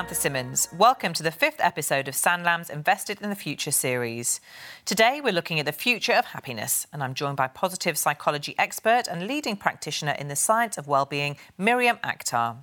Samantha Simmons. Welcome to the fifth episode of Sanlam's Invested in the Future series. Today, we're looking at the future of happiness, and I'm joined by positive psychology expert and leading practitioner in the science of well-being, Miriam Akhtar.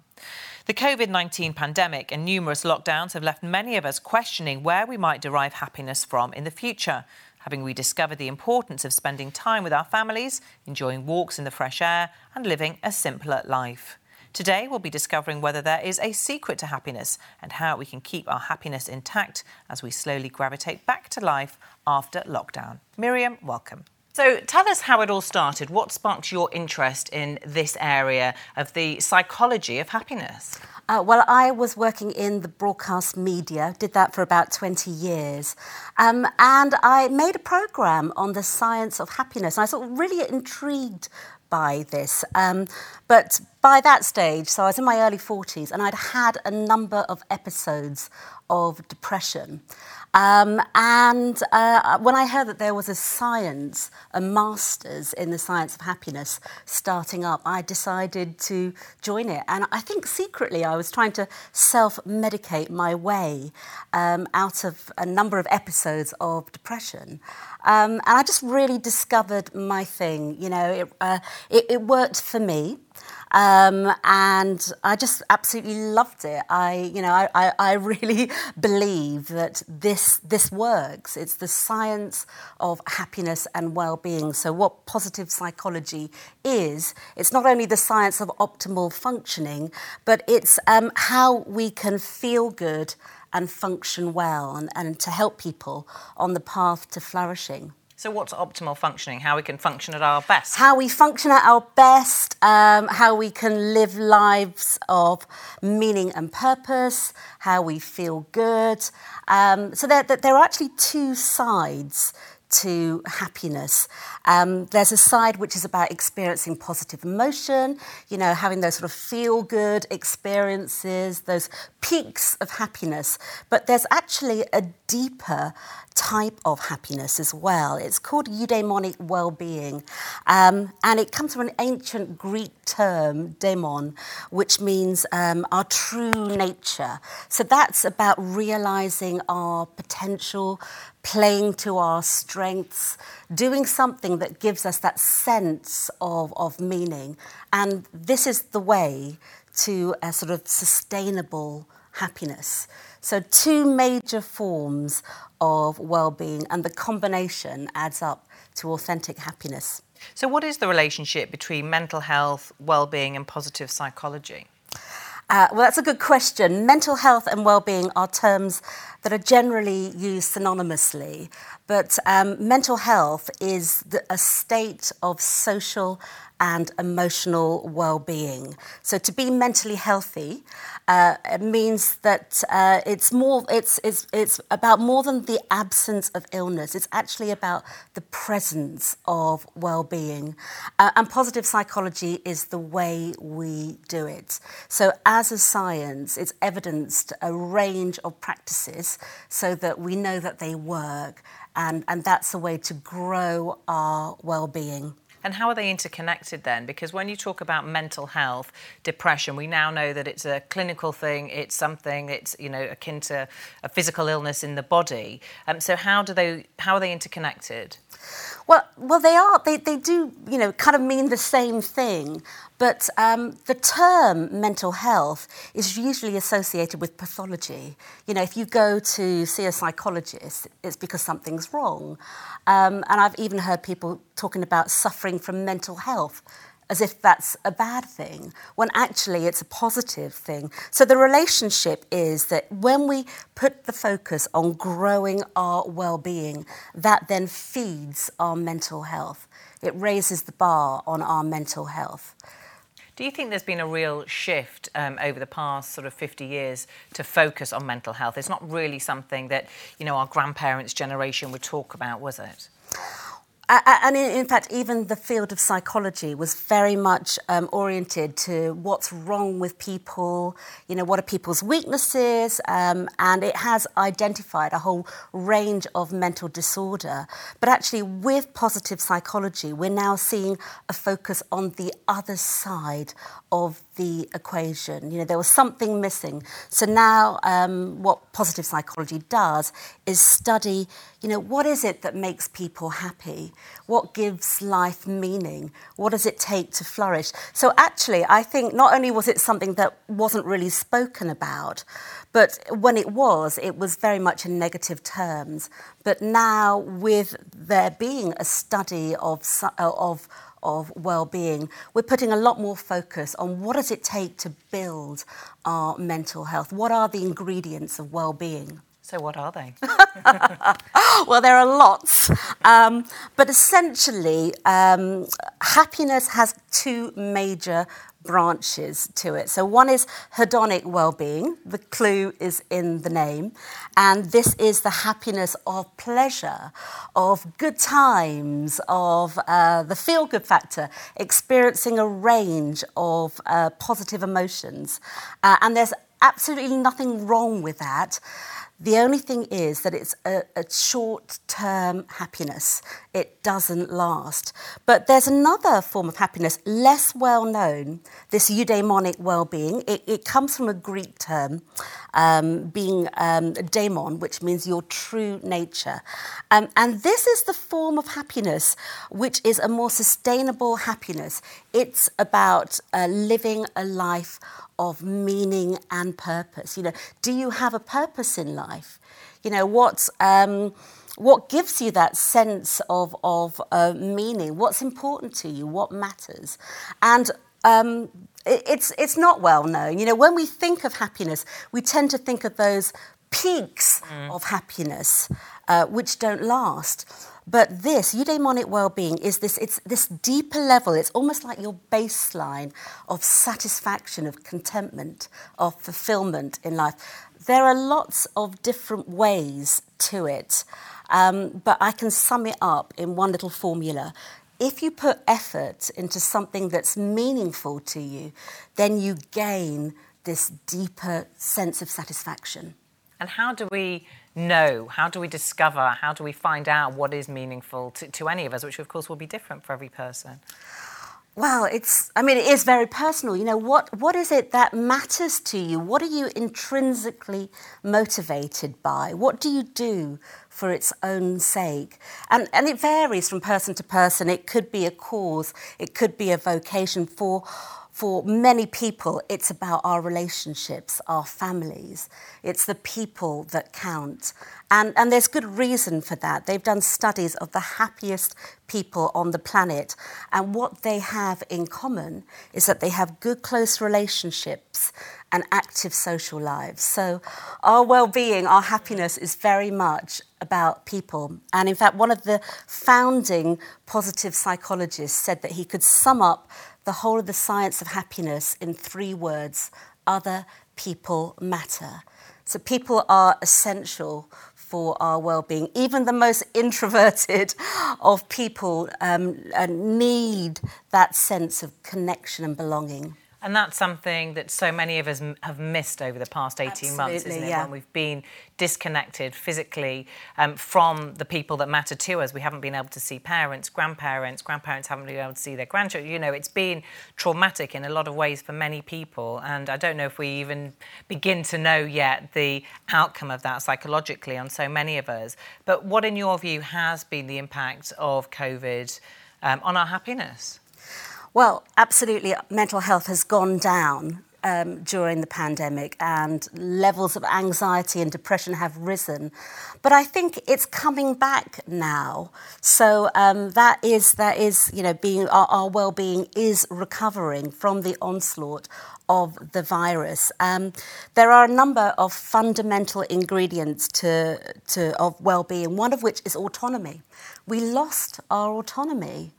The COVID 19 pandemic and numerous lockdowns have left many of us questioning where we might derive happiness from in the future having rediscovered the importance of spending time with our families, enjoying walks in the fresh air, and living a simpler life. Today, we'll be discovering whether there is a secret to happiness and how we can keep our happiness intact as we slowly gravitate back to life after lockdown. Miriam, welcome. So tell us how it all started. What sparked your interest in this area of the psychology of happiness? Uh, well, I was working in the broadcast media, did that for about 20 years. Um, and I made a program on the science of happiness. And I was sort of really intrigued by this. Um, but by that stage, so I was in my early 40s, and I'd had a number of episodes of depression. Um, and uh, when I heard that there was a science, a master's in the science of happiness starting up, I decided to join it. And I think secretly I was trying to self medicate my way um, out of a number of episodes of depression. Um, and I just really discovered my thing. You know, it, uh, it, it worked for me. Um, and I just absolutely loved it. I, you know, I, I, I, really believe that this this works. It's the science of happiness and well-being. So, what positive psychology is, it's not only the science of optimal functioning, but it's um, how we can feel good and function well and, and to help people on the path to flourishing. So, what's optimal functioning? How we can function at our best? How we function at our best, um, how we can live lives of meaning and purpose, how we feel good. Um, so, there, there are actually two sides to happiness. Um, there's a side which is about experiencing positive emotion, you know, having those sort of feel good experiences, those peaks of happiness. But there's actually a deeper type of happiness as well. It's called eudaimonic well being. Um, and it comes from an ancient Greek term, daimon, which means um, our true nature. So that's about realizing our potential, playing to our strengths, doing something that gives us that sense of, of meaning. And this is the way to a sort of sustainable happiness. So, two major forms of well being, and the combination adds up to authentic happiness. So, what is the relationship between mental health, well being, and positive psychology? Uh, well, that's a good question. Mental health and well-being are terms that are generally used synonymously, but um, mental health is the, a state of social and emotional well-being. So to be mentally healthy uh, means that uh, it's more it's, it's it's about more than the absence of illness. It's actually about the presence of well-being. Uh, and positive psychology is the way we do it. So as a science, it's evidenced a range of practices so that we know that they work and, and that's a way to grow our well-being. And how are they interconnected then? Because when you talk about mental health, depression, we now know that it's a clinical thing. It's something it's you know akin to a physical illness in the body. Um, so how do they how are they interconnected? Well, well, they are. They, they do, you know, kind of mean the same thing. But um, the term mental health is usually associated with pathology. You know, if you go to see a psychologist, it's because something's wrong. Um, and I've even heard people talking about suffering from mental health as if that's a bad thing, when actually it's a positive thing. So the relationship is that when we put the focus on growing our well being, that then feeds our mental health. It raises the bar on our mental health. Do you think there's been a real shift um, over the past sort of 50 years to focus on mental health? It's not really something that, you know, our grandparents' generation would talk about, was it? And in, fact, even the field of psychology was very much um, oriented to what's wrong with people, you know, what are people's weaknesses, um, and it has identified a whole range of mental disorder. But actually, with positive psychology, we're now seeing a focus on the other side of the equation. You know, there was something missing. So now, um, what positive psychology does is study, you know, what is it that makes people happy? What gives life meaning? What does it take to flourish? So actually, I think not only was it something that wasn't really spoken about, but when it was, it was very much in negative terms. But now, with there being a study of, of of well-being, we're putting a lot more focus on what does it take to build our mental health? What are the ingredients of well-being? So, what are they? well, there are lots. Um, but essentially, um, happiness has two major branches to it. So one is hedonic well-being. The clue is in the name, and this is the happiness of pleasure, of good times, of uh, the feel-good factor, experiencing a range of uh, positive emotions, uh, and there's absolutely nothing wrong with that. The only thing is that it's a, a short term happiness. It doesn't last. But there's another form of happiness, less well known, this eudaimonic well being. It, it, comes from a Greek term, um, being um, daimon, which means your true nature. Um, and this is the form of happiness which is a more sustainable happiness. It's about uh, living a life of meaning and purpose. You know, do you have a purpose in life? You know, what um, what gives you that sense of of uh, meaning? What's important to you? What matters? And um, it, it's it's not well known. You know, when we think of happiness, we tend to think of those peaks mm. of happiness, uh, which don't last. But this eudaimonic well-being is this it's this deeper level. It's almost like your baseline of satisfaction, of contentment, of fulfillment in life. There are lots of different ways to it, um, but I can sum it up in one little formula. If you put effort into something that's meaningful to you, then you gain this deeper sense of satisfaction. And how do we know? How do we discover? How do we find out what is meaningful to, to any of us, which of course will be different for every person? Well, it's, I mean, it is very personal. You know, what, what is it that matters to you? What are you intrinsically motivated by? What do you do for its own sake? And, and it varies from person to person. It could be a cause, it could be a vocation for for many people, it's about our relationships, our families. It's the people that count. And, and there's good reason for that. They've done studies of the happiest people on the planet. And what they have in common is that they have good, close relationships and active social lives. So, our well being, our happiness is very much about people. And in fact, one of the founding positive psychologists said that he could sum up the whole of the science of happiness in three words other people matter. So people are essential for our well-being. Even the most introverted of people um, uh, need that sense of connection and belonging. And that's something that so many of us have missed over the past 18 Absolutely, months, isn't it? Yeah. When we've been disconnected physically um, from the people that matter to us. We haven't been able to see parents, grandparents, grandparents haven't been able to see their grandchildren. You know, it's been traumatic in a lot of ways for many people. And I don't know if we even begin to know yet the outcome of that psychologically on so many of us. But what, in your view, has been the impact of COVID um, on our happiness? Well, absolutely, mental health has gone down um, during the pandemic, and levels of anxiety and depression have risen. But I think it's coming back now. So um, that is that is you know being our, our well-being is recovering from the onslaught of the virus. Um, there are a number of fundamental ingredients to, to of well-being. One of which is autonomy. We lost our autonomy.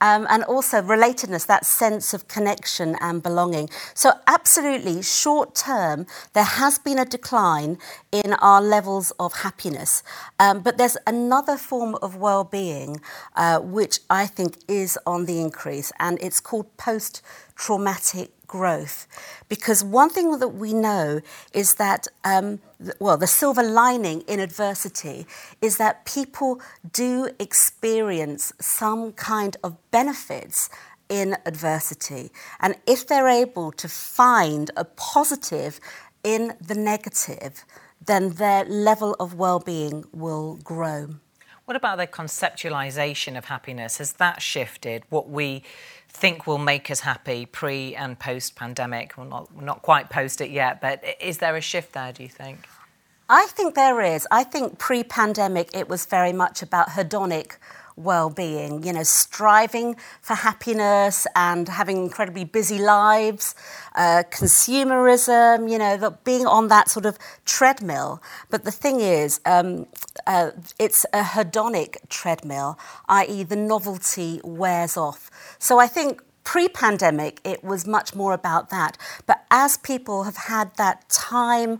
Um, and also relatedness, that sense of connection and belonging. So, absolutely, short term, there has been a decline in our levels of happiness. Um, but there's another form of well being uh, which I think is on the increase, and it's called post traumatic growth. Because one thing that we know is that, um, well, the silver lining in adversity is that people do experience some kind of benefits in adversity. And if they're able to find a positive in the negative, then their level of well being will grow. What about the conceptualization of happiness? Has that shifted what we think will make us happy pre and post pandemic? Well, not, not quite post it yet, but is there a shift there, do you think? I think there is. I think pre pandemic it was very much about hedonic well-being you know striving for happiness and having incredibly busy lives uh, consumerism you know the, being on that sort of treadmill. But the thing is um, uh, it's a hedonic treadmill i.e the novelty wears off. So i think pre-pandemic it was much more about that. But as people have had that time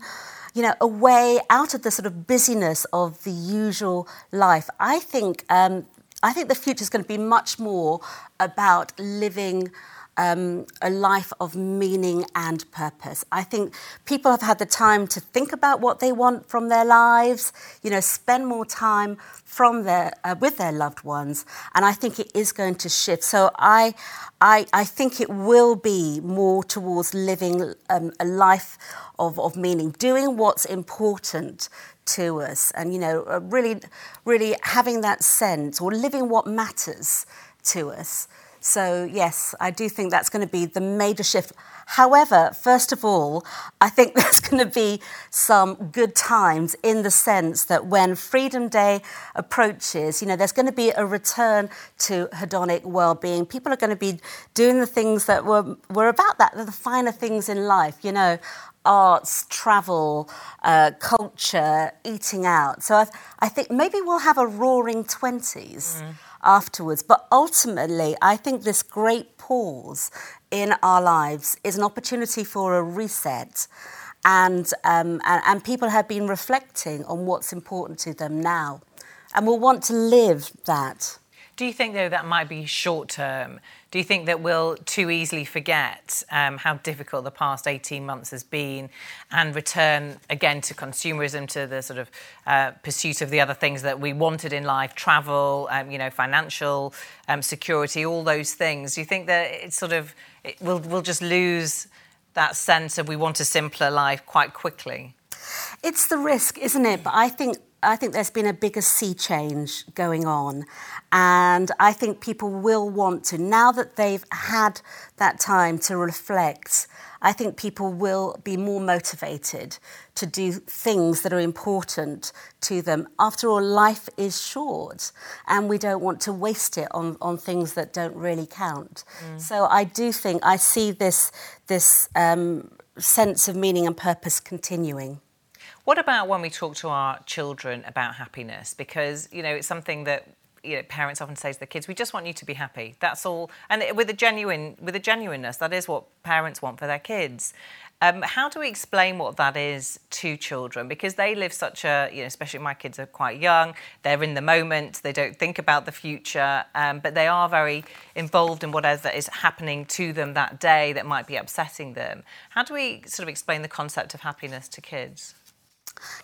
you know, away out of the sort of busyness of the usual life. I think um, I think the future is going to be much more about living um, a life of meaning and purpose. I think people have had the time to think about what they want from their lives, you know, spend more time from their, uh, with their loved ones, and I think it is going to shift. So I, I, I think it will be more towards living um, a life of, of meaning, doing what's important to us and you know uh, really really having that sense or living what matters to us. So yes i do think that's going to be the major shift. However first of all i think there's going to be some good times in the sense that when freedom day approaches you know there's going to be a return to hedonic well-being. People are going to be doing the things that were were about that the finer things in life you know arts, travel, uh, culture, eating out. So I, I, think maybe we'll have a roaring 20s mm. afterwards. But ultimately, I think this great pause in our lives is an opportunity for a reset. And, um, and, and people have been reflecting on what's important to them now. And will want to live that. Do you think, though, that might be short term? Do you think that we'll too easily forget um, how difficult the past 18 months has been and return again to consumerism, to the sort of uh, pursuit of the other things that we wanted in life, travel, um, you know, financial um, security, all those things? Do you think that it's sort of, it, we'll, we'll just lose that sense of we want a simpler life quite quickly? It's the risk, isn't it? But I think I think there's been a bigger sea change going on. And I think people will want to, now that they've had that time to reflect, I think people will be more motivated to do things that are important to them. After all, life is short and we don't want to waste it on, on things that don't really count. Mm. So I do think I see this, this um, sense of meaning and purpose continuing. What about when we talk to our children about happiness? Because, you know, it's something that you know, parents often say to the kids, "We just want you to be happy." That's all, and with a genuine, with a genuineness, that is what parents want for their kids. Um, how do we explain what that is to children? Because they live such a, you know, especially my kids are quite young. They're in the moment. They don't think about the future, um, but they are very involved in whatever is happening to them that day that might be upsetting them. How do we sort of explain the concept of happiness to kids?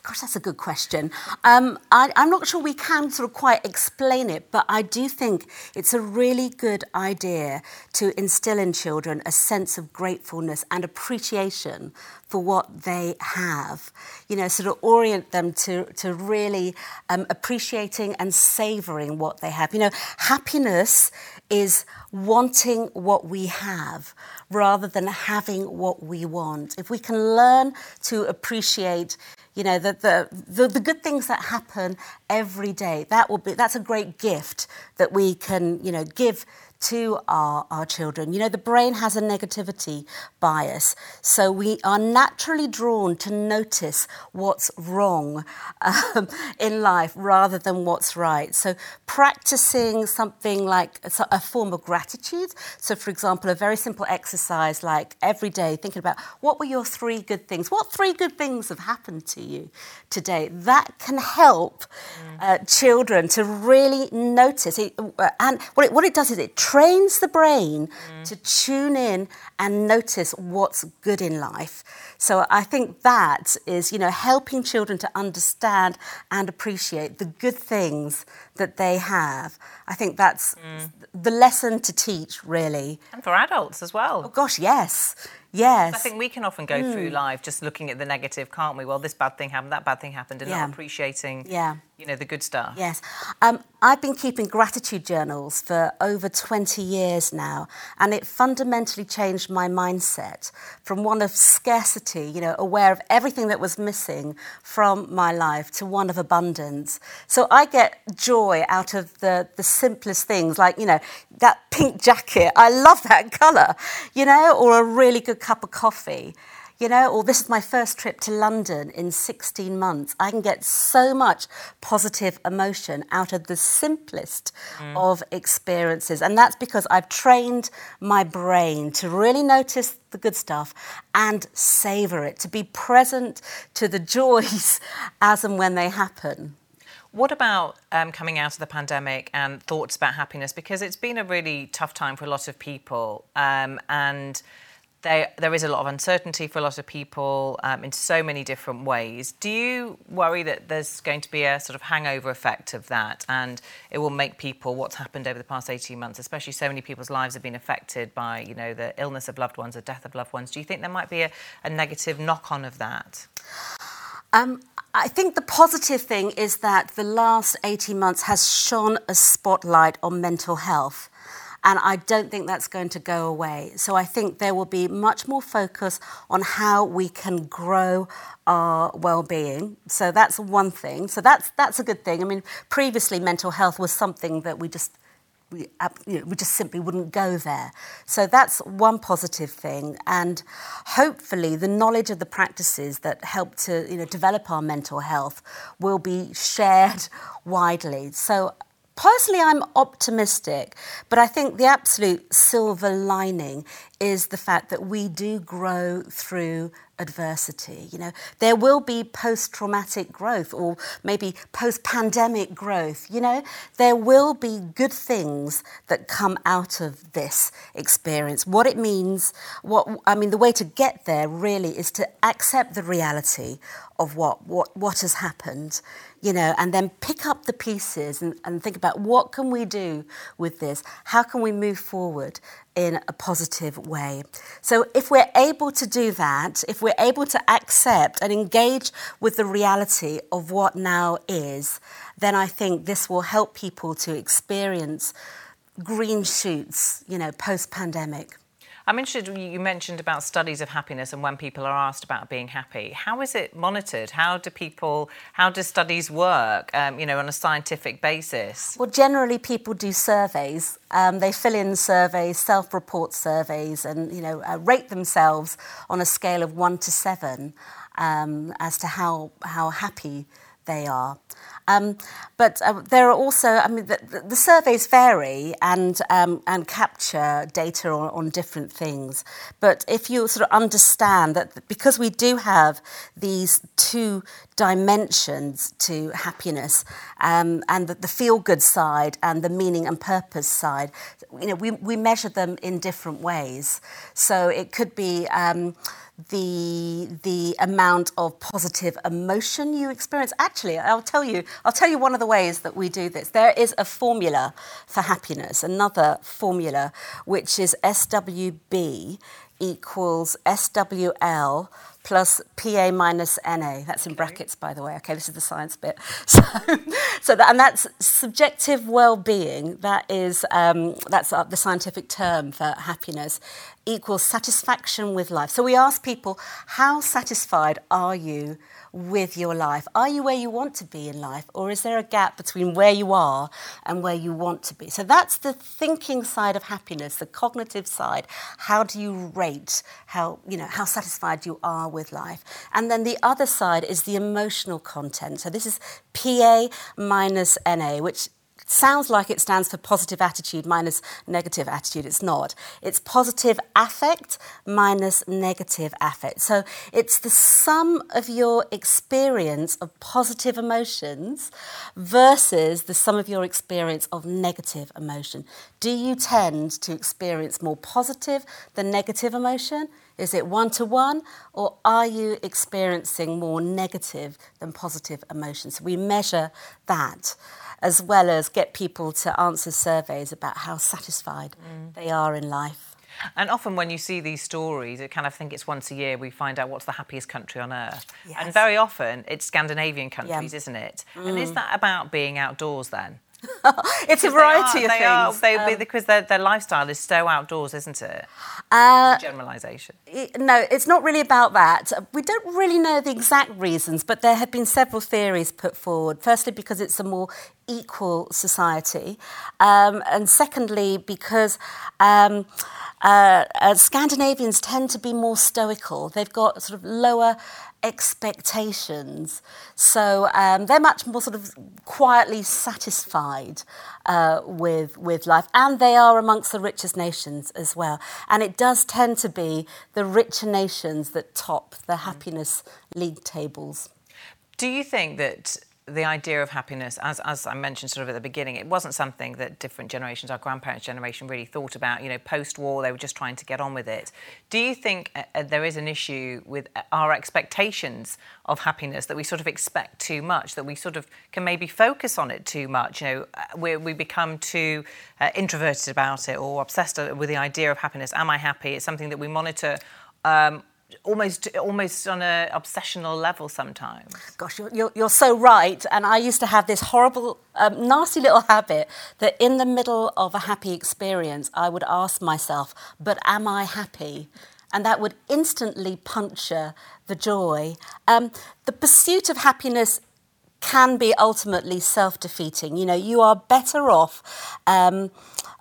Gosh, that's a good question. Um, I, am not sure we can sort of quite explain it, but I do think it's a really good idea to instill in children a sense of gratefulness and appreciation for what they have. You know, sort of orient them to, to really um, appreciating and savouring what they have. You know, happiness is wanting what we have rather than having what we want. If we can learn to appreciate you know, the, the, the, the, good things that happen every day. That will be that's a great gift that we can, you know, give to our, our children. You know, the brain has a negativity bias, so we are naturally drawn to notice what's wrong um, in life rather than what's right. So, practicing something like a, a form of gratitude. So, for example, a very simple exercise like every day thinking about what were your three good things? What three good things have happened to you today? That can help uh, children to really notice. It, uh, and what it, what it does is it trains the brain mm. to tune in and notice what's good in life. So I think that is, you know, helping children to understand and appreciate the good things that they have. I think that's mm. the lesson to teach, really. And for adults as well. Oh, gosh, yes. Yes. I think we can often go mm. through life just looking at the negative, can't we? Well, this bad thing happened, that bad thing happened, and yeah. not appreciating yeah. you know, the good stuff. Yes. Um, I've been keeping gratitude journals for over 20 years now, and it fundamentally changed my mindset from one of scarcity, you know, aware of everything that was missing from my life, to one of abundance. So I get joy out of the, the simplest things, like, you know, that pink jacket. I love that colour, you know, or a really good cup of coffee. You know, or this is my first trip to London in 16 months. I can get so much positive emotion out of the simplest mm. of experiences. And that's because I've trained my brain to really notice the good stuff and savor it, to be present to the joys as and when they happen. What about um, coming out of the pandemic and thoughts about happiness? Because it's been a really tough time for a lot of people. Um, and there, there is a lot of uncertainty for a lot of people um, in so many different ways. Do you worry that there's going to be a sort of hangover effect of that and it will make people, what's happened over the past 18 months, especially so many people's lives have been affected by, you know, the illness of loved ones, the death of loved ones. Do you think there might be a, a negative knock-on of that? Um, I think the positive thing is that the last 18 months has shone a spotlight on mental health. And I don't think that's going to go away. So I think there will be much more focus on how we can grow our well-being. So that's one thing. So that's that's a good thing. I mean, previously mental health was something that we just we, uh, you know, we just simply wouldn't go there. So that's one positive thing. And hopefully, the knowledge of the practices that help to you know, develop our mental health will be shared widely. So Personally, I'm optimistic, but I think the absolute silver lining is the fact that we do grow through adversity. You know, there will be post-traumatic growth or maybe post-pandemic growth. You know, there will be good things that come out of this experience. What it means, what I mean, the way to get there really is to accept the reality of what what what has happened you know, and then pick up the pieces and, and think about what can we do with this? How can we move forward in a positive way? So if we're able to do that, if we're able to accept and engage with the reality of what now is, then I think this will help people to experience green shoots, you know, post-pandemic. I'm interested, you mentioned about studies of happiness and when people are asked about being happy. How is it monitored? How do people, how do studies work, um, you know, on a scientific basis? Well, generally people do surveys. Um, they fill in surveys, self-report surveys and, you know, uh, rate themselves on a scale of one to seven um, as to how, how happy they are. Um, but uh, there are also, I mean, the, the surveys vary and, um, and capture data on, on, different things. But if you sort of understand that because we do have these two dimensions to happiness um, and the, the feel good side and the meaning and purpose side, you know, we, we measure them in different ways. So it could be, um, the the amount of positive emotion you experience. Actually, I'll tell you, I'll tell you one of the ways that we do this. There is a formula for happiness, another formula which is SWB equals SWL plus PA minus NA. That's in brackets, by the way. Okay, this is the science bit. So, so that, and that's subjective well-being. That is um, that's uh, the scientific term for happiness. Equals satisfaction with life. So we ask people, how satisfied are you? With your life? Are you where you want to be in life, or is there a gap between where you are and where you want to be? So that's the thinking side of happiness, the cognitive side. How do you rate how you know how satisfied you are with life? And then the other side is the emotional content. So this is PA minus NA, which sounds like it stands for positive attitude minus negative attitude. It's not. It's positive affect minus negative affect. So it's the sum of your experience of positive emotions versus the sum of your experience of negative emotion. Do you tend to experience more positive than negative emotion? Is it one to one, or are you experiencing more negative than positive emotions? We measure that as well as get people to answer surveys about how satisfied mm. they are in life. And often when you see these stories, it kind of think it's once a year we find out what's the happiest country on earth. Yes. And very often it's Scandinavian countries, yeah. isn't it? Mm. And is mm. that about being outdoors then? it's a variety are, of they things. Are, they, um, because their, their lifestyle is so outdoors, isn't it? Uh, generalisation. No, it's not really about that. We don't really know the exact reasons, but there have been several theories put forward. Firstly, because it's a more equal society, um, and secondly, because. Um, uh, uh, Scandinavians tend to be more stoical. They've got sort of lower expectations. So um, they're much more sort of quietly satisfied uh, with, with life. And they are amongst the richest nations as well. And it does tend to be the richer nations that top the happiness league tables. Do you think that the idea of happiness, as, as I mentioned sort of at the beginning, it wasn't something that different generations, our grandparents' generation, really thought about. You know, post war, they were just trying to get on with it. Do you think uh, uh, there is an issue with uh, our expectations of happiness that we sort of expect too much, that we sort of can maybe focus on it too much? You know, uh, we, we become too uh, introverted about it or obsessed with the idea of happiness. Am I happy? It's something that we monitor. Um, almost almost on an obsessional level sometimes. Gosh, you're, you're, you're, so right. And I used to have this horrible, um, nasty little habit that in the middle of a happy experience, I would ask myself, but am I happy? And that would instantly puncture the joy. Um, the pursuit of happiness can be ultimately self defeating. You know, you are better off. Um,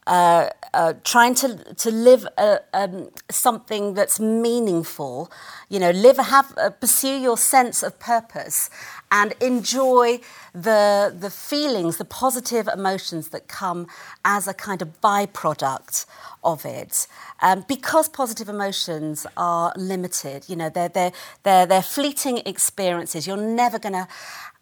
uh, uh, trying to to live a, um, something that's meaningful, you know, live have uh, pursue your sense of purpose, and enjoy the the feelings, the positive emotions that come as a kind of byproduct of it. Um, because positive emotions are limited, you know, they're they're they're, they're fleeting experiences. You're never going to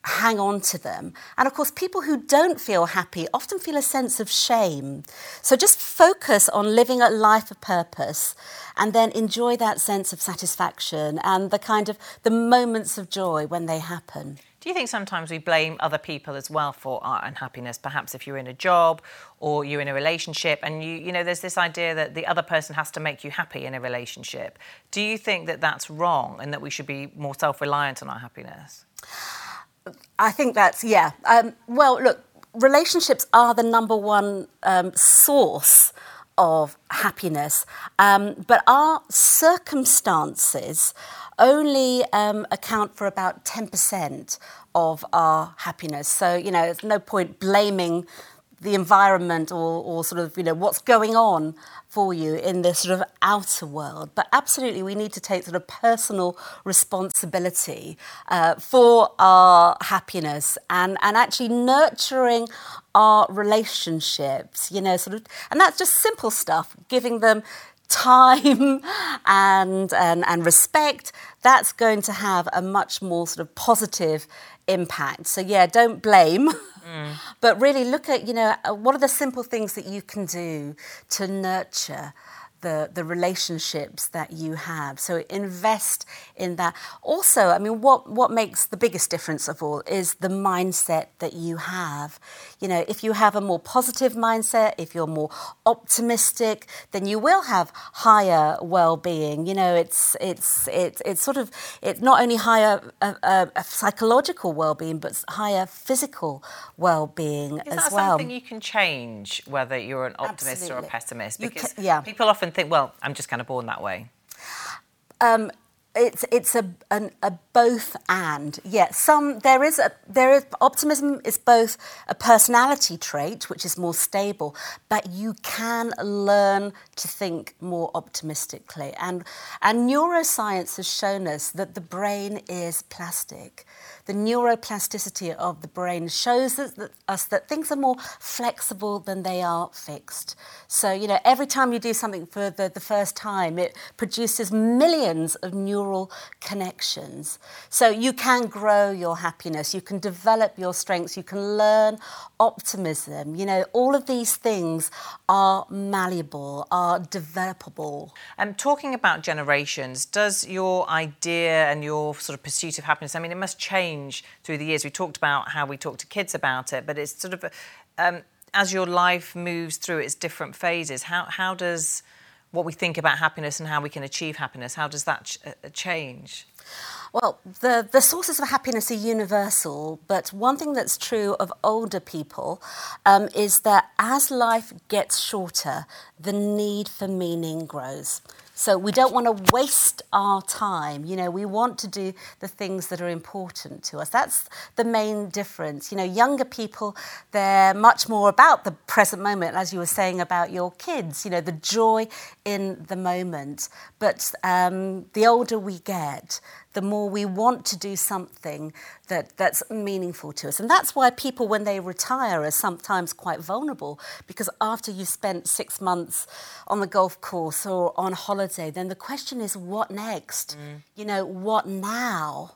hang on to them. And of course, people who don't feel happy often feel a sense of shame. So just focus on living a life of purpose and then enjoy that sense of satisfaction and the kind of the moments of joy when they happen. Do you think sometimes we blame other people as well for our unhappiness? Perhaps if you're in a job or you're in a relationship and you, you know, there's this idea that the other person has to make you happy in a relationship. Do you think that that's wrong and that we should be more self reliant on our happiness? I think that's, yeah. Um, well, look, relationships are the number one um, source of happiness, um, but our circumstances only um, account for about 10% of our happiness. So, you know, there's no point blaming the environment or, or sort of, you know, what's going on for you in the sort of outer world. But absolutely, we need to take sort of personal responsibility uh, for our happiness and, and actually nurturing our relationships, you know, sort of, and that's just simple stuff, giving them time and, and, and respect, that's going to have a much more sort of positive impact. So, yeah, don't blame. Mm. But really look at, you know, uh, what are the simple things that you can do to nurture the, the relationships that you have. So invest in that. Also, I mean, what, what makes the biggest difference of all is the mindset that you have. You know, if you have a more positive mindset, if you're more optimistic, then you will have higher well-being. You know, it's it's it's, it's sort of it's not only higher uh, uh, psychological well-being, but higher physical well-being is as well. something you can change whether you're an optimist Absolutely. or a pessimist? Because can, yeah. people often think, well, I'm just kind of born that way. Um, it's it's a, an, a both and. Yeah some there is a there is optimism is both a personality trait which is more stable but you can learn to think more optimistically. And and neuroscience has shown us that the brain is plastic the neuroplasticity of the brain shows us that, things are more flexible than they are fixed. So, you know, every time you do something for the, the first time, it produces millions of neural connections. So you can grow your happiness, you can develop your strengths, you can learn optimism. You know, all of these things are malleable, are developable. And talking about generations, does your idea and your sort of pursuit of happiness, I mean, it must change through the years. We talked about how we talk to kids about it, but it's sort of, um, as your life moves through its different phases, how, how does what we think about happiness and how we can achieve happiness, how does that ch- uh, change? Well, the, the sources of happiness are universal, but one thing that's true of older people um, is that as life gets shorter, the need for meaning grows. So we don't want to waste our time. You know, we want to do the things that are important to us. That's the main difference. You know, younger people, they're much more about the present moment, as you were saying about your kids, you know, the joy in the moment. But um, the older we get, the more we want to do something that, that's meaningful to us. And that's why people, when they retire, are sometimes quite vulnerable because after you've spent six months on the golf course or on holiday, then the question is, what next? Mm. You know, what now?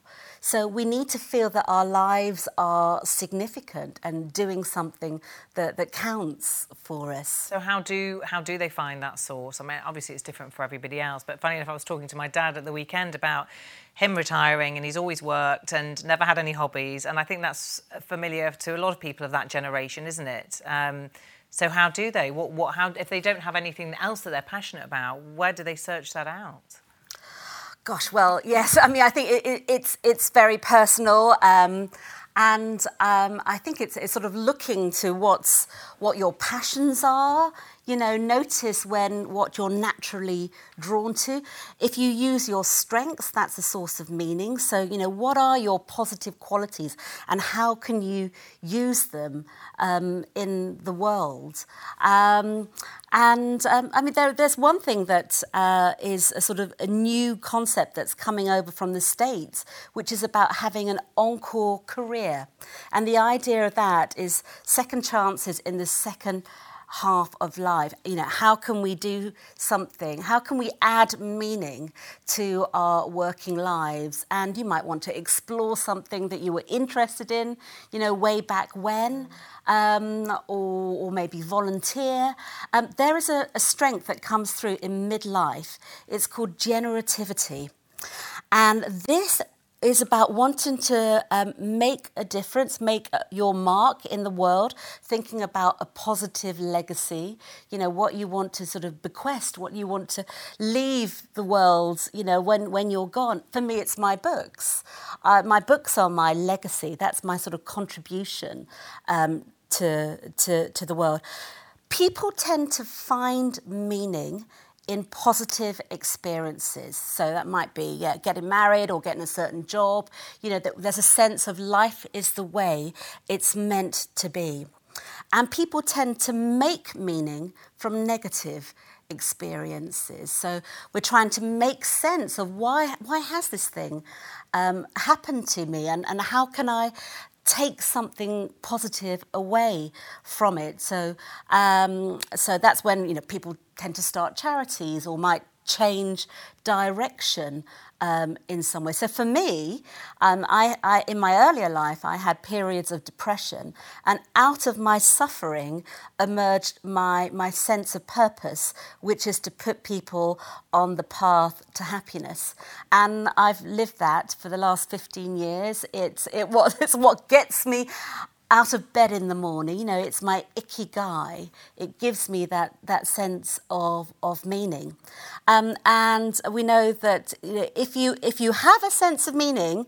So we need to feel that our lives are significant and doing something that, that counts for us. So how do how do they find that source? I mean, obviously it's different for everybody else, but funny enough, I was talking to my dad at the weekend about him retiring and he's always worked and never had any hobbies. And I think that's familiar to a lot of people of that generation, isn't it? Um, so how do they? What, what, how, if they don't have anything else that they're passionate about, where do they search that out? Gosh, well, yes. I mean, I think it, it, it's it's very personal, um, and um, I think it's, it's sort of looking to what's what your passions are you know, notice when what you're naturally drawn to. If you use your strengths, that's a source of meaning. So, you know, what are your positive qualities and how can you use them um, in the world? Um, and um, I mean, there, there's one thing that uh, is a sort of a new concept that's coming over from the States, which is about having an encore career. And the idea of that is second chances in the second half of life. You know, how can we do something? How can we add meaning to our working lives? And you might want to explore something that you were interested in, you know, way back when, um, or, or, maybe volunteer. Um, there is a, a strength that comes through in midlife. It's called generativity. And this is about wanting to um, make a difference, make uh, your mark in the world, thinking about a positive legacy, you know, what you want to sort of bequest, what you want to leave the world, you know, when, when you're gone. For me, it's my books. Uh, my books are my legacy. That's my sort of contribution um, to, to, to the world. People tend to find meaning in positive experiences. So that might be yeah, getting married or getting a certain job. You know, there's a sense of life is the way it's meant to be. And people tend to make meaning from negative experiences. So we're trying to make sense of why why has this thing um, happened to me, and, and how can I take something positive away from it. So, um, so that's when you know people tend to start charities or might change direction um, in some way. So for me, um, I, I, in my earlier life, I had periods of depression, and out of my suffering emerged my, my sense of purpose, which is to put people on the path to happiness. And I've lived that for the last 15 years. It's, it, what, it's what gets me out of bed in the morning. You know, it's my ikigai. It gives me that, that sense of, of meaning. Um, and we know that you know, if, you, if you have a sense of meaning,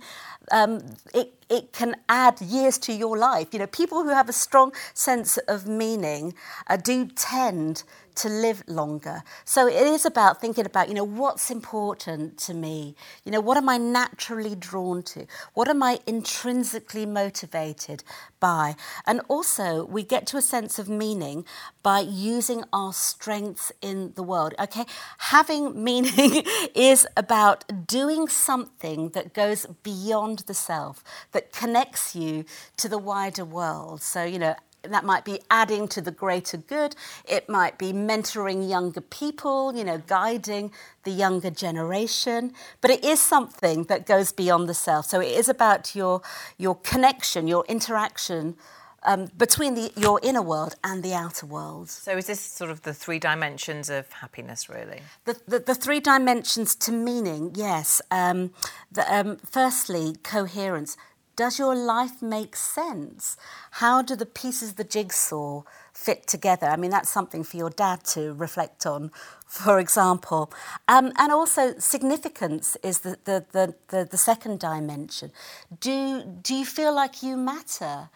um, it, it can add years to your life. You know, people who have a strong sense of meaning uh, do tend to live longer. So it is about thinking about, you know, what's important to me? You know, what am I naturally drawn to? What am I intrinsically motivated by? And also, we get to a sense of meaning by using our strengths in the world. Okay, having meaning is about doing something that goes beyond the self, that connects you to the wider world. So, you know, that might be adding to the greater good. It might be mentoring younger people, you know, guiding the younger generation. But it is something that goes beyond the self. So it is about your, your connection, your interaction um, between the, your inner world and the outer world. So, is this sort of the three dimensions of happiness, really? The, the, the three dimensions to meaning, yes. Um, the, um, firstly, coherence. Does your life make sense? How do the pieces of the jigsaw fit together? I mean, that's something for your dad to reflect on, for example. Um, and also, significance is the, the, the, the, the second dimension. Do, do you feel like you matter?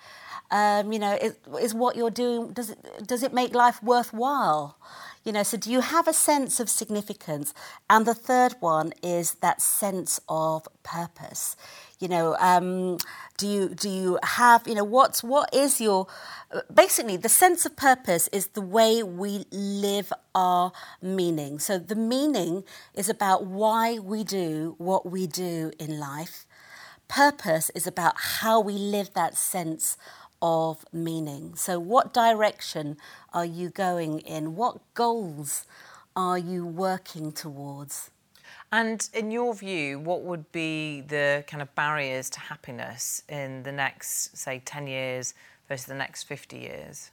Um, you know, is, is what you're doing, does it, does it make life worthwhile? You know, so do you have a sense of significance? And the third one is that sense of purpose. You know, um, do you do you have you know what's what is your basically the sense of purpose is the way we live our meaning. So the meaning is about why we do what we do in life. Purpose is about how we live that sense of meaning. So, what direction are you going in? What goals are you working towards? And in your view, what would be the kind of barriers to happiness in the next, say, 10 years versus the next 50 years?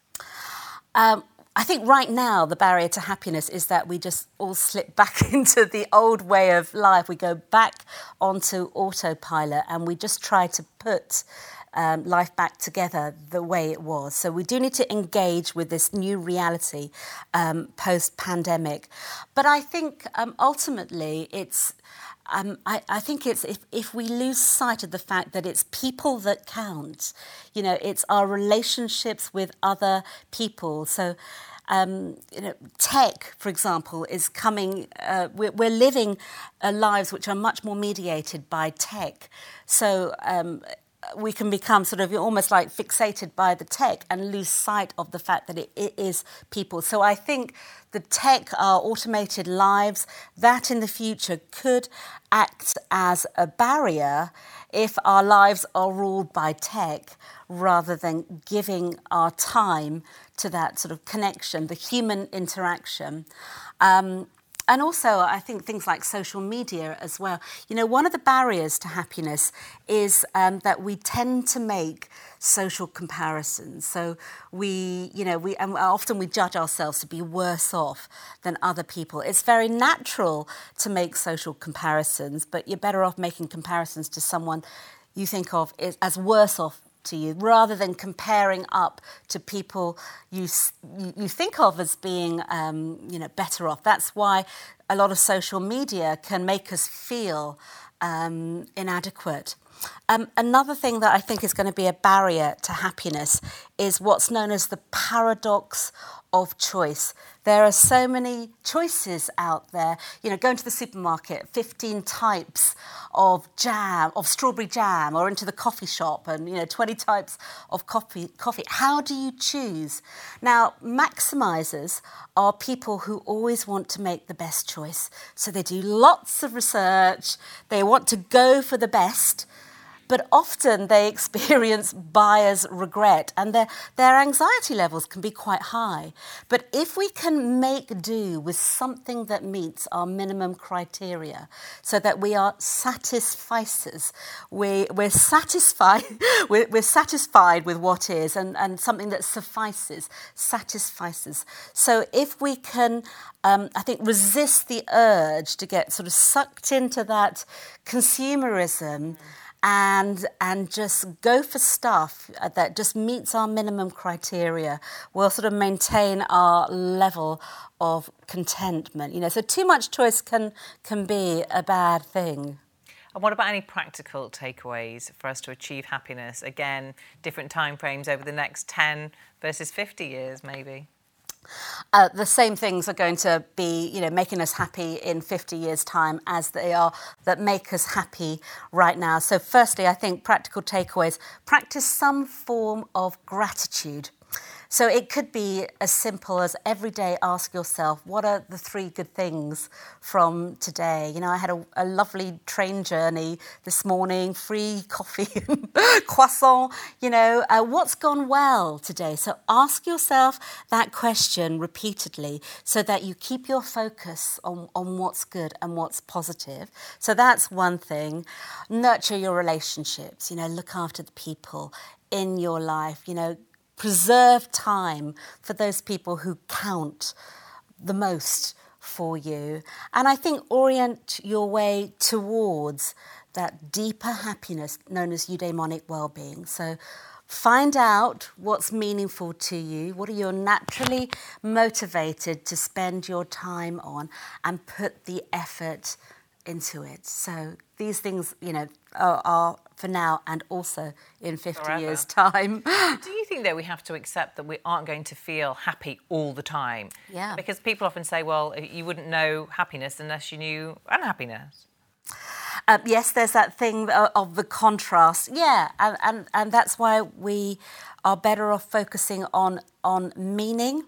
Um, I think right now the barrier to happiness is that we just all slip back into the old way of life. We go back onto autopilot and we just try to put um, life back together the way it was. So we do need to engage with this new reality um, post pandemic. But I think um, ultimately it's. Um, I, I, think it's if, if we lose sight of the fact that it's people that count, you know, it's our relationships with other people. So, um, you know, tech, for example, is coming. Uh, we're, we're, living uh, lives which are much more mediated by tech. So um, we can become sort of almost like fixated by the tech and lose sight of the fact that it, it is people. So I think the tech, our automated lives, that in the future could act as a barrier if our lives are ruled by tech rather than giving our time to that sort of connection, the human interaction. Um, and also, I think things like social media as well. You know, one of the barriers to happiness is um, that we tend to make social comparisons. So we, you know, we and often we judge ourselves to be worse off than other people. It's very natural to make social comparisons, but you're better off making comparisons to someone you think of as worse off to you rather than comparing up to people you, you think of as being um, you know, better off. That's why a lot of social media can make us feel um, inadequate. Um, another thing that I think is going to be a barrier to happiness is what's known as the paradox of choice. There are so many choices out there. You know, going to the supermarket, 15 types of jam, of strawberry jam, or into the coffee shop, and, you know, 20 types of coffee. coffee. How do you choose? Now, maximizers are people who always want to make the best choice. So they do lots of research, they want to go for the best but often they experience buyer's regret and their, their anxiety levels can be quite high. But if we can make do with something that meets our minimum criteria so that we are satisficers, we, we're satisfied, we're, we're satisfied with what is and, and something that suffices, satisfices. So if we can um, I think, resist the urge to get sort of sucked into that consumerism. And and just go for stuff that just meets our minimum criteria. We'll sort of maintain our level of contentment. You know, so too much choice can can be a bad thing. And what about any practical takeaways for us to achieve happiness? Again, different time frames over the next 10 versus 50 years, maybe. Uh, the same things are going to be, you know, making us happy in 50 years' time as they are that make us happy right now. So, firstly, I think practical takeaways practice some form of gratitude. So it could be as simple as every day ask yourself, what are the three good things from today? You know, I had a, a lovely train journey this morning, free coffee, and croissant, you know, uh, what's gone well today? So ask yourself that question repeatedly so that you keep your focus on, on what's good and what's positive. So that's one thing. Nurture your relationships, you know, look after the people in your life, you know, preserve time for those people who count the most for you. And I think orient your way towards that deeper happiness known as eudaimonic well-being. So find out what's meaningful to you, what are you naturally motivated to spend your time on and put the effort into it. So these things, you know, are, are for now and also in 50 Forever. years' time. Do you think that we have to accept that we aren't going to feel happy all the time? Yeah. Because people often say, well, you wouldn't know happiness unless you knew unhappiness. Uh, yes, there's that thing of the contrast. Yeah, and, and, and that's why we are better off focusing on, on meaning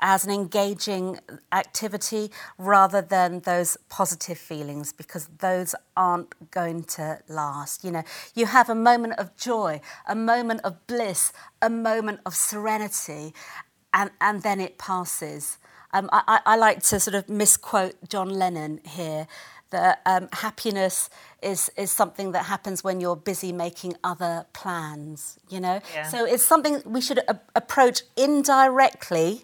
as an engaging activity rather than those positive feelings because those aren't going to last. You know, you have a moment of joy, a moment of bliss, a moment of serenity, and, and then it passes. Um, I, I like to sort of misquote John Lennon here that um, happiness is, is something that happens when you're busy making other plans, you know? Yeah. So it's something we should a- approach indirectly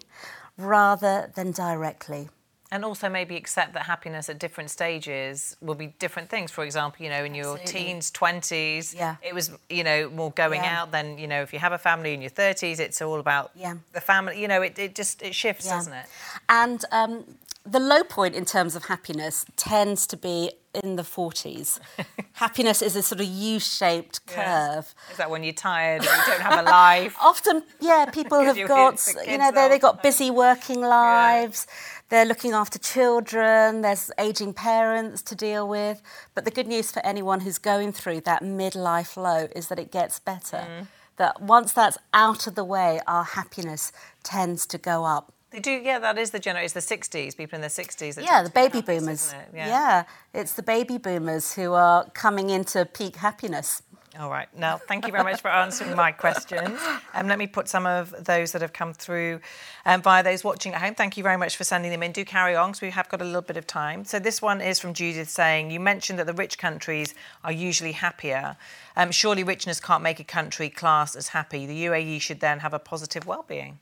rather than directly. And also maybe accept that happiness at different stages will be different things. For example, you know, in your Absolutely. teens, 20s, yeah. it was, you know, more going yeah. out than, you know, if you have a family in your 30s, it's all about yeah. the family. You know, it, it just, it shifts, yeah. doesn't it? And um, the low point in terms of happiness tends to be in the 40s. Happiness is a sort of U-shaped curve. Yeah. Is that when you're tired and you don't have a life? Often, yeah, people have got, you know, they, they've got busy working lives. Yeah. They're looking after children. There's aging parents to deal with. But the good news for anyone who's going through that midlife low is that it gets better. Mm. That once that's out of the way, our happiness tends to go up. They do, yeah. That is the generation. It's the '60s. People in their '60s. Yeah, the baby boomers. It? Yeah. yeah, it's the baby boomers who are coming into peak happiness. All right. Now, thank you very much for answering my questions. Um, let me put some of those that have come through um, via those watching at home. Thank you very much for sending them in. Do carry on because we have got a little bit of time. So, this one is from Judith saying, You mentioned that the rich countries are usually happier. Um, surely richness can't make a country class as happy. The UAE should then have a positive well-being.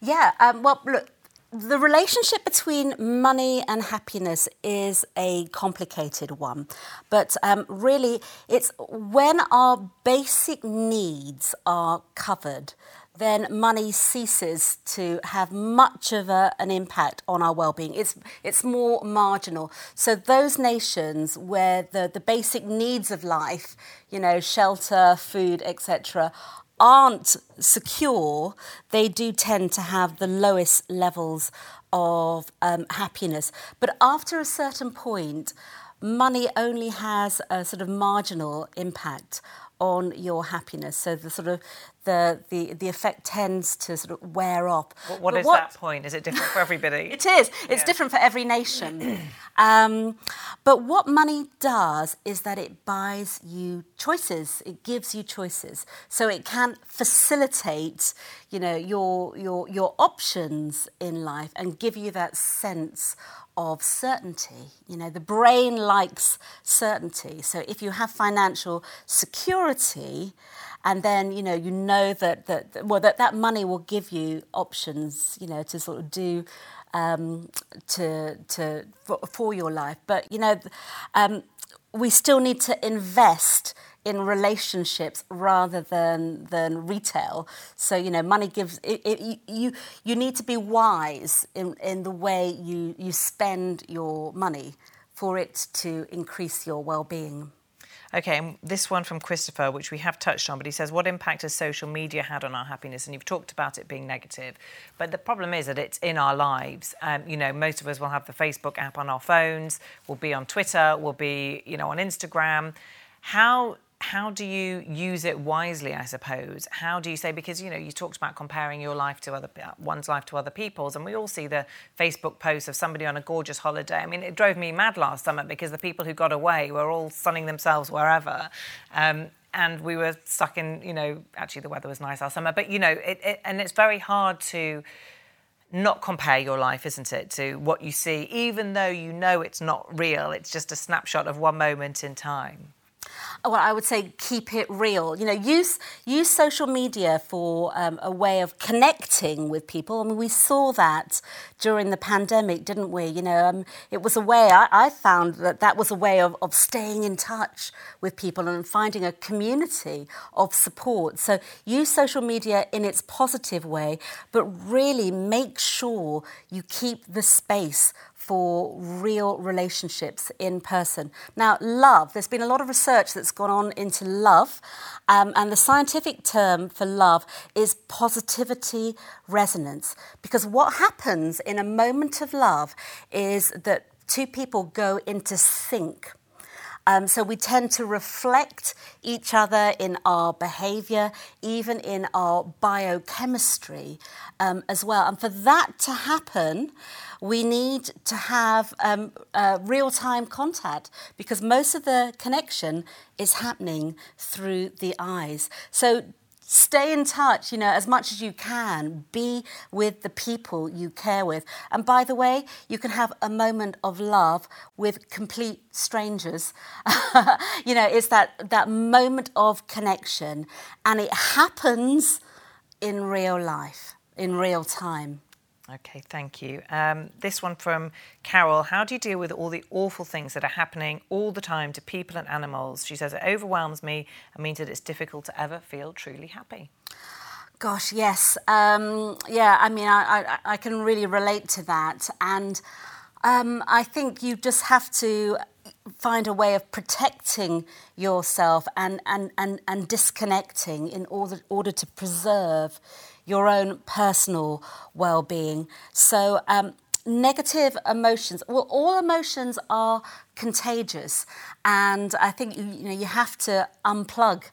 Yeah, um, well, look, the relationship between money and happiness is a complicated one. But um, really, it's when our basic needs are covered, then money ceases to have much of a, an impact on our well-being. It's, it's more marginal. So those nations where the, the basic needs of life, you know, shelter, food, etc., aren't secure, they do tend to have the lowest levels of um, happiness. But after a certain point, money only has a sort of marginal impact on your happiness. So the sort of the the, the effect tends to sort of wear off. what, what is what, that point? Is it different for everybody? it is. It's yeah. different for every nation. um, but what money does is that it buys you choices. It gives you choices. So it can facilitate, you know, your your your options in life and give you that sense of certainty. You know, the brain likes certainty. So if you have financial security, and then you know you know that that well that that money will give you options, you know, to sort of do um, to to for, for, your life. But you know, um, we still need to invest in relationships rather than than retail. So you know, money gives it, it, you you need to be wise in, in the way you you spend your money for it to increase your well-being. Okay, this one from Christopher, which we have touched on, but he says, What impact has social media had on our happiness? And you've talked about it being negative. But the problem is that it's in our lives. Um, you know, most of us will have the Facebook app on our phones, we'll be on Twitter, we'll be, you know, on Instagram. How how do you use it wisely i suppose? How do you say because you know you talked about comparing your life to other one's life to other people's and we all see the facebook posts of somebody on a gorgeous holiday. I mean it drove me mad last summer because the people who got away were all sunning themselves wherever um, and we were stuck in you know actually the weather was nice last summer but you know it, it and it's very hard to not compare your life, isn't it, to what you see, even though you know it's not real, it's just a snapshot of one moment in time well, I would say keep it real. You know, use use social media for um, a way of connecting with people. I mean, we saw that during the pandemic, didn't we? You know, um, it was a way I, I, found that that was a way of, of staying in touch with people and finding a community of support. So use social media in its positive way, but really make sure you keep the space for real relationships in person. Now, love, there's been a lot of research that's gone on into love, um, and the scientific term for love is positivity resonance. Because what happens in a moment of love is that two people go into sync. Um, so we tend to reflect each other in our behavior, even in our biochemistry um, as well. And for that to happen, we need to have um, uh, real time contact because most of the connection is happening through the eyes. So stay in touch, you know, as much as you can. Be with the people you care with. And by the way, you can have a moment of love with complete strangers. you know, it's that, that moment of connection. And it happens in real life, in real time. Okay, thank you. Um, this one from Carol. How do you deal with all the awful things that are happening all the time to people and animals? She says it overwhelms me and means that it's difficult to ever feel truly happy. Gosh, yes. Um, yeah, I mean, I, I, I, can really relate to that. And um, I think you just have to find a way of protecting yourself and, and, and, and disconnecting in order, order to preserve your own personal well being. So, um, negative emotions, well, all emotions are contagious. And I think you, know, you have to unplug.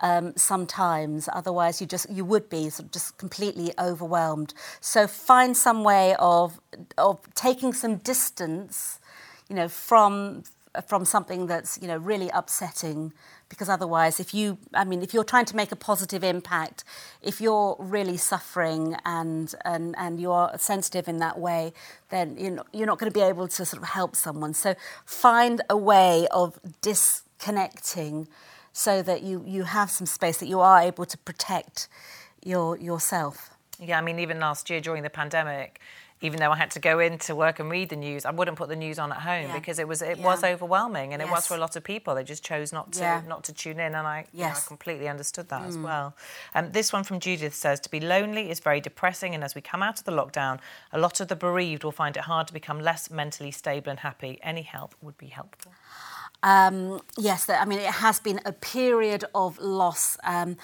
Um, sometimes otherwise you just you would be sort of just completely overwhelmed so find some way of of taking some distance you know from from something that's you know really upsetting because otherwise if you i mean if you're trying to make a positive impact if you're really suffering and and and you're sensitive in that way then you're not, you're not going to be able to sort of help someone. So find a way of disconnecting so that you you have some space that you are able to protect your yourself. Yeah i mean even last year during the pandemic even though I had to go into work and read the news, I wouldn't put the news on at home yeah. because it was it yeah. was overwhelming, and yes. it was for a lot of people. They just chose not to yeah. not to tune in, and I, yes. you know, I completely understood that mm. as well. Um, this one from Judith says to be lonely is very depressing, and as we come out of the lockdown, a lot of the bereaved will find it hard to become less mentally stable and happy. Any help would be helpful. Um, yes, I mean it has been a period of loss, um,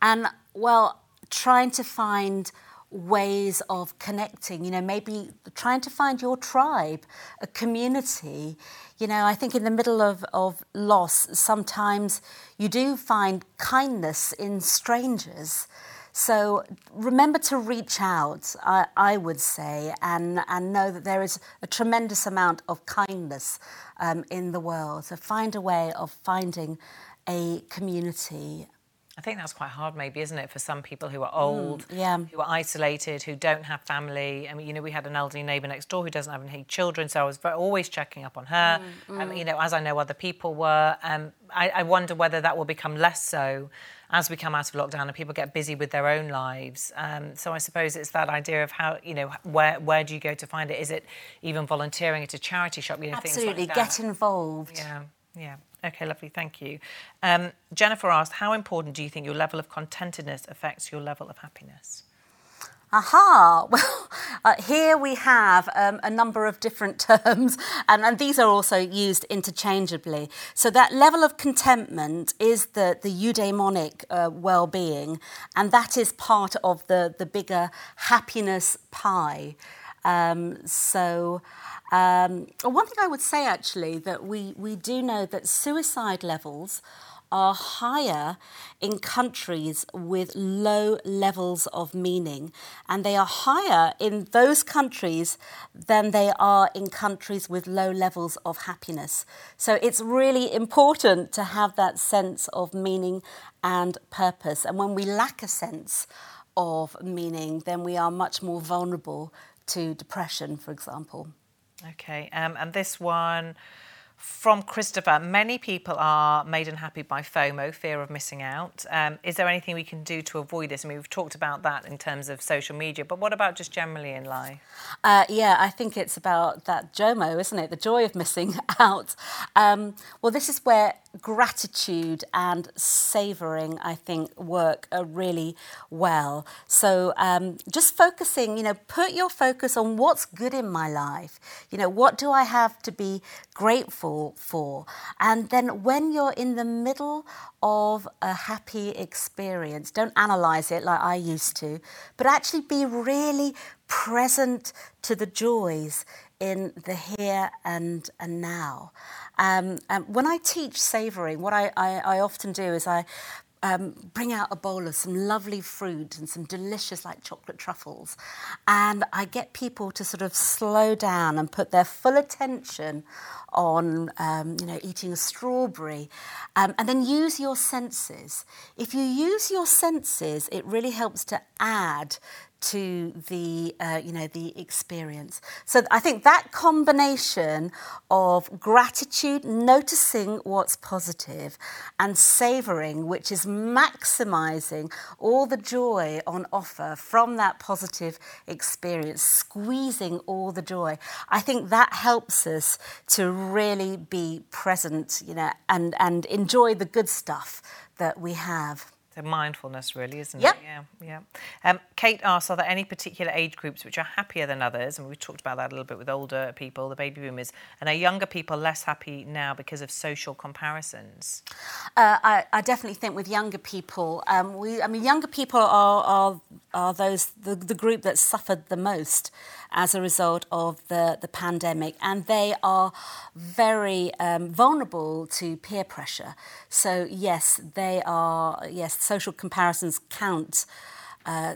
and well, trying to find ways of connecting, you know, maybe trying to find your tribe, a community. You know, I think in the middle of, of loss, sometimes you do find kindness in strangers. So remember to reach out, I, I, would say, and, and know that there is a tremendous amount of kindness um, in the world. So find a way of finding a community I think that's quite hard, maybe, isn't it, for some people who are mm, old, mm, yeah. who are isolated, who don't have family. I mean, you know, we had an elderly neighbour next door who doesn't have any children, so I was always checking up on her. Mm, mm. Um, you know, as I know other people were. Um, I, I wonder whether that will become less so as we come out of lockdown and people get busy with their own lives. Um, so I suppose it's that idea of how you know where where do you go to find it? Is it even volunteering at a charity shop? You know, Absolutely, like get involved. Yeah, yeah. Okay, lovely, thank you. Um, Jennifer asked, how important do you think your level of contentedness affects your level of happiness? Aha! Well, uh, here we have um, a number of different terms, and, and, these are also used interchangeably. So that level of contentment is the, the eudaimonic uh, well-being, and that is part of the, the bigger happiness pie. Um, so um, one thing I would say actually that we, we do know that suicide levels are higher in countries with low levels of meaning, and they are higher in those countries than they are in countries with low levels of happiness. So it's really important to have that sense of meaning and purpose. And when we lack a sense of meaning, then we are much more vulnerable to depression, for example. Okay, um, and this one from Christopher. Many people are made unhappy by FOMO, fear of missing out. Um, is there anything we can do to avoid this? I mean, we've talked about that in terms of social media, but what about just generally in life? Uh, yeah, I think it's about that JOMO, isn't it? The joy of missing out. Um, well, this is where gratitude and savouring, I think, work really well. So um, just focusing, you know, put your focus on what's good in my life. You know, what do I have to be grateful for? And then when you're in the middle of a happy experience, don't analyse it like I used to, but actually be really present to the joys in the here and, and now. Um, when I teach savouring, what I, I, I, often do is I um, bring out a bowl of some lovely fruit and some delicious, like chocolate truffles, and I get people to sort of slow down and put their full attention on, um, you know, eating a strawberry, um, and then use your senses. If you use your senses, it really helps to add to the uh, you know the experience. So I think that combination of gratitude, noticing what's positive, and savouring, which is maximising all the joy on offer from that positive experience, squeezing all the joy. I think that helps us to really be present, you know, and and enjoy the good stuff that we have. So mindfulness, really, isn't yep. it? Yeah, yeah. Um, Kate asks, are there any particular age groups which are happier than others? And we talked about that a little bit with older people, the baby boomers. And are younger people less happy now because of social comparisons? Uh, I, I, definitely think with younger people, um, we, I mean, younger people are, are, are those the, the group that suffered the most as a result of the, the pandemic, and they are very um, vulnerable to peer pressure. So, yes, they are, yes, social comparisons count. Uh,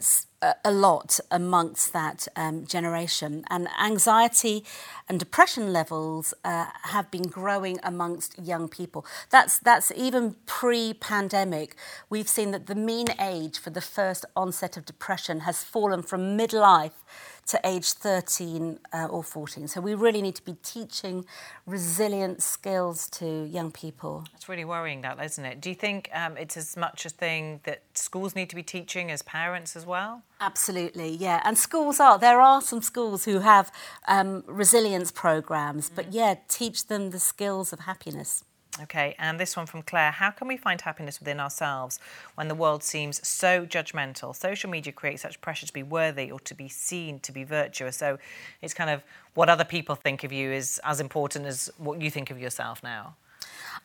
a lot amongst that um, generation. And anxiety and depression levels uh, have been growing amongst young people. That's, that's even pre pandemic. We've seen that the mean age for the first onset of depression has fallen from midlife to age 13 uh, or 14. So we really need to be teaching resilient skills to young people. That's really worrying, that, isn't it? Do you think um, it's as much a thing that schools need to be teaching as parents as well? Absolutely, yeah. And schools are, there are some schools who have um, resilience programs, mm. but yeah, teach them the skills of happiness. Okay, and this one from Claire. How can we find happiness within ourselves when the world seems so judgmental? Social media creates such pressure to be worthy or to be seen to be virtuous. So it's kind of what other people think of you is as important as what you think of yourself now.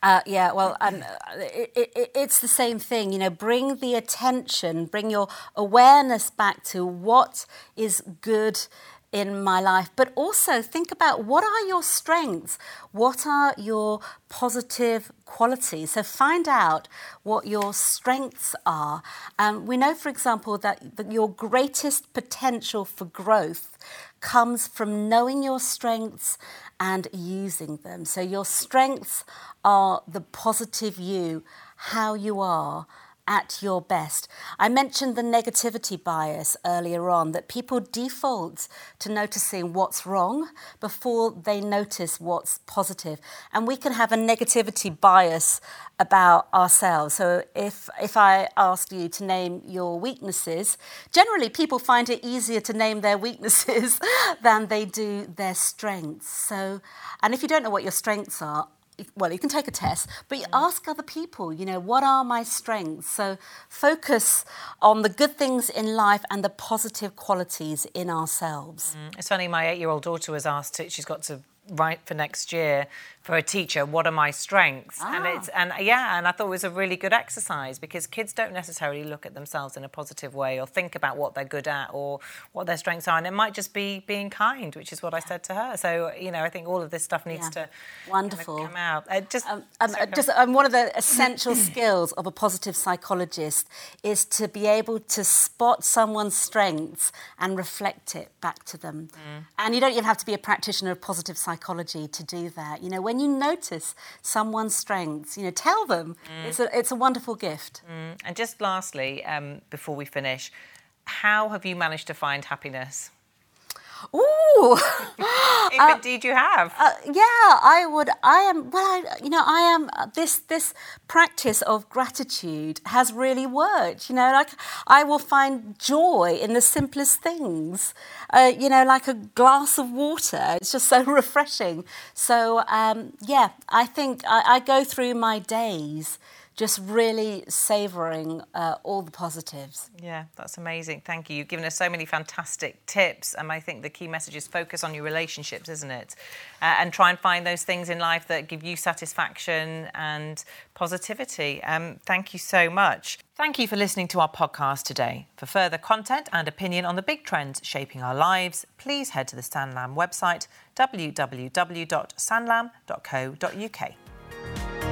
Uh, yeah, well, um, it, it, it's the same thing. You know, bring the attention, bring your awareness back to what is good in my life, but also think about what are your strengths? What are your positive qualities? So find out what your strengths are. Um, we know, for example, that, that your greatest potential for growth comes from knowing your strengths and using them. So your strengths are the positive you, how you are at your best. I mentioned the negativity bias earlier on, that people default to noticing what's wrong before they notice what's positive. And we can have a negativity bias about ourselves. So if, if I asked you to name your weaknesses, generally people find it easier to name their weaknesses than they do their strengths. So, and if you don't know what your strengths are, well, you can take a test, but you ask other people, you know, what are my strengths? So focus on the good things in life and the positive qualities in ourselves. Mm. It's funny, my eight year old daughter was asked, to, she's got to write for next year for a teacher what are my strengths? Ah. and it's and yeah and i thought it was a really good exercise because kids don't necessarily look at themselves in a positive way or think about what they're good at or what their strengths are. And it might just be being kind which is what i said to her. So you know i think all of this stuff needs yeah. to wonderful. kind of come out. Uh, just um, um, just um, one of the essential skills of a positive psychologist is to be able to spot someone's strengths and reflect it back to them. Mm. and you don't even have to be a practitioner of positive psychology to do that. You know when you notice someone's strengths, you know, tell them. Mm. It's, a, it's a wonderful gift. Mm. And just lastly, um, before we finish, how have you managed to find happiness? Ooh, if uh, indeed you have. Uh, yeah, I would. I am. Well, I, you know, I am. Uh, this this practice of gratitude has really worked. You know, like I will find joy in the simplest things. Uh, you know, like a glass of water. It's just so refreshing. So um, yeah, I think I, I go through my days just really savouring uh, all the positives. Yeah, that's amazing. Thank you. You've given us so many fantastic tips, and I think the key message is focus on your relationships, isn't it? Uh, and try and find those things in life that give you satisfaction and positivity. Um, thank you so much. Thank you for listening to our podcast today. For further content and opinion on the big trends shaping our lives, please head to the Sanlam website www.sanlam.co.uk.